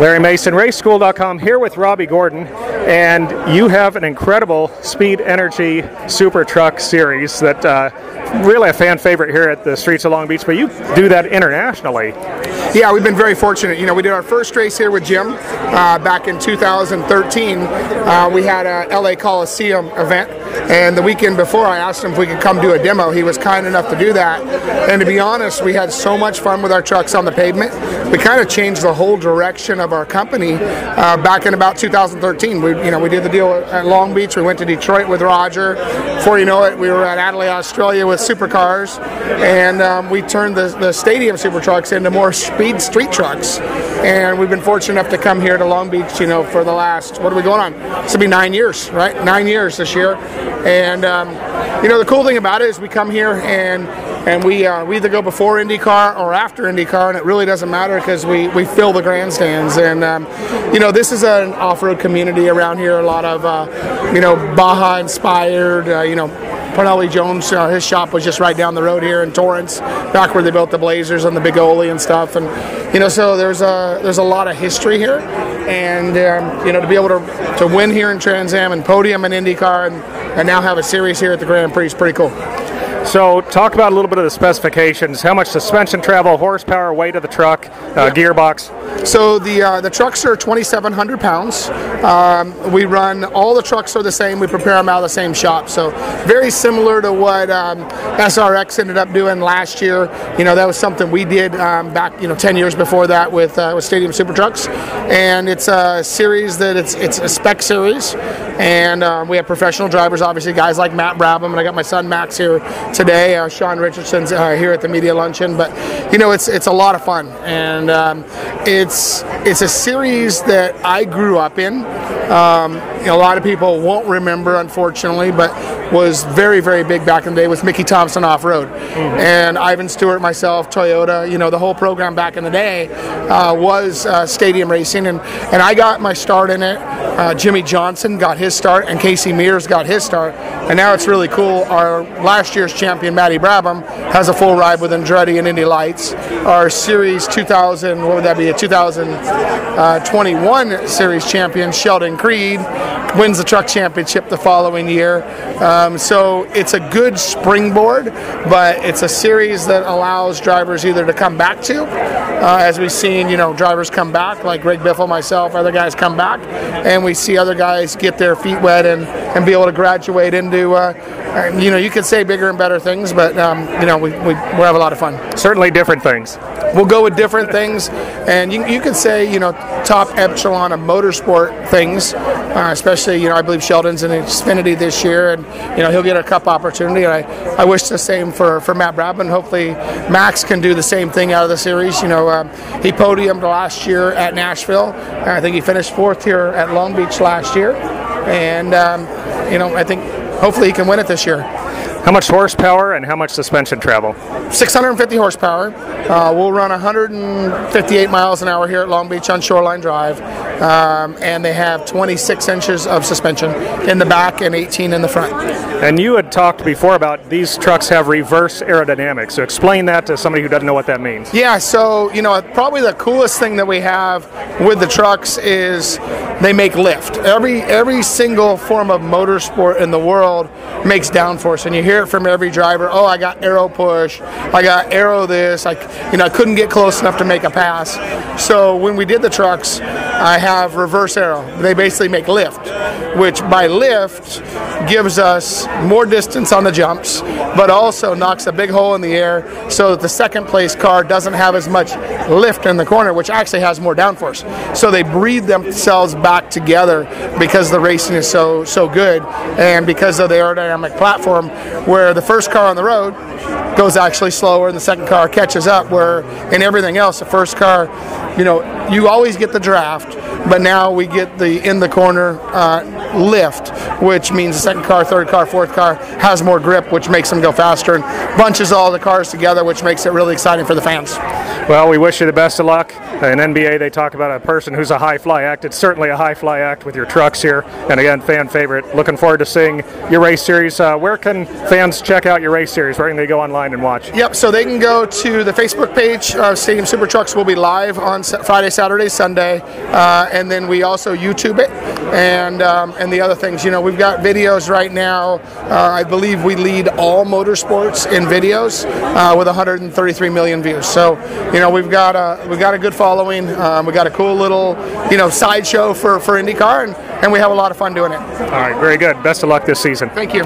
Larry Mason, RaceSchool.com, here with Robby Gordon, and you have an incredible Speed Energy Super Truck series that uh, really a fan favorite here at the streets of Long Beach, but you do that internationally. Yeah, we've been very fortunate. You know, we did our first race here with Jim uh, back in 2013. Uh, we had a LA Coliseum event, and the weekend before, I asked him if we could come do a demo. He was kind enough to do that, and to be honest, we had so much fun with our trucks on the pavement. We kind of changed the whole direction of our company uh, back in about 2013. We, you know, we did the deal at Long Beach. We went to Detroit with Roger. Before you know it, we were at Adelaide, Australia with supercars, and um, we turned the, the stadium super trucks into more speed street trucks. And we've been fortunate enough to come here to Long Beach, you know, for the last what are we going on? This will be nine years, right? Nine years this year. And um, you know, the cool thing about it is we come here and and we uh, we either go before IndyCar or after IndyCar, and it really doesn't matter because we, we fill the grandstands. And um, you know, this is an off-road community around here. A lot of uh, you know Baja inspired. Uh, you know, Parnelli Jones, uh, his shop was just right down the road here in Torrance, back where they built the Blazers and the Big Oly and stuff. And you know, so there's a there's a lot of history here, and um, you know, to be able to to win here in Trans Am and podium in IndyCar and, and now have a series here at the Grand Prix is pretty cool. So, talk about a little bit of the specifications. How much suspension travel, horsepower, weight of the truck, uh, yeah. gearbox? So the uh, the trucks are 2,700 pounds. Um, we run all the trucks are the same. We prepare them out of the same shop. So very similar to what um, SRX ended up doing last year. You know that was something we did um, back you know 10 years before that with uh, with Stadium Super Trucks, and it's a series that it's it's a spec series, and uh, we have professional drivers, obviously guys like Matt Brabham, and I got my son Max here today. Uh, Sean Richardson's uh, here at the media luncheon, but you know it's it's a lot of fun, and um, it's it's a series that I grew up in. Um, a lot of people won't remember, unfortunately, but was very, very big back in the day with Mickey Thompson off road, mm-hmm. and Ivan Stewart, myself, Toyota. You know, the whole program back in the day uh, was uh, stadium racing, and and I got my start in it. Uh, Jimmie Johnson got his start, and Casey Mears got his start, and now it's really cool. Our last year's champion, Matty Brabham, has a full ride with Andretti and Indy Lights. Our Series 2000, what would that be? A 2021 uh, Series champion, Sheldon Creed, wins the truck championship the following year. Um, so it's a good springboard, but it's a series that allows drivers either to come back to, uh, as we've seen, you know, drivers come back, like Greg Biffle, myself, other guys come back, and we see other guys get their feet wet and, and be able to graduate into, uh, you know, you could say bigger and better things, but, um, you know, we, we, we have a lot of fun. Certainly different things we'll go with different things, and you, you could say you know top echelon of motorsport things, uh, especially you know I believe Sheldon's in Xfinity this year, and you know he'll get a cup opportunity. And I, I wish the same for, for Matt Brabham. Hopefully Max can do the same thing out of the series. You know um, he podiumed last year at Nashville. I think he finished fourth here at Long Beach last year, and um, you know I think hopefully he can win it this year. How much horsepower and how much suspension travel? 650 horsepower. Uh, we'll run 158 miles an hour here at Long Beach on Shoreline Drive, um, and they have 26 inches of suspension in the back and 18 in the front. And you had talked before about these trucks have reverse aerodynamics. So explain that to somebody who doesn't know what that means. Yeah, so you know probably the coolest thing that we have with the trucks is they make lift. Every every single form of motorsport in the world makes downforce, and you hear it from every driver. Oh, I got aero push. I got aero this. I, you know, I couldn't get close enough to make a pass. So when we did the trucks, I have reverse aero. They basically make lift, which by lift gives us more distance on the jumps, but also knocks a big hole in the air so that the second place car doesn't have as much lift in the corner, which actually has more downforce. So they breathe themselves back together because the racing is so so good, and because of the aerodynamic platform, where the first car on the road goes actually slower and the second car catches up where in everything else the first car you know you always get the draft but now we get the in the corner uh, lift, which means the second car, third car, fourth car has more grip, which makes them go faster and bunches all the cars together, which makes it really exciting for the fans. Well, we wish you the best of luck. In NBA, they talk about a person who's a high fly act. It's certainly a high fly act with your trucks here. And again, fan favorite. Looking forward to seeing your race series. Uh, where can fans check out your race series? Where can they go online and watch? Yep, so they can go to the Facebook page. Uh, Stadium Super Trucks will be live on Friday, Saturday, Sunday, uh, and then we also YouTube it and um, and the other things. You know, we've got videos right now. Uh, I believe we lead all motorsports in videos uh, with 133 million views. So you know, we've got a we've got a good following. Um, we got a cool little you know sideshow for for IndyCar, and, and we have a lot of fun doing it. All right, very good. Best of luck this season. Thank you.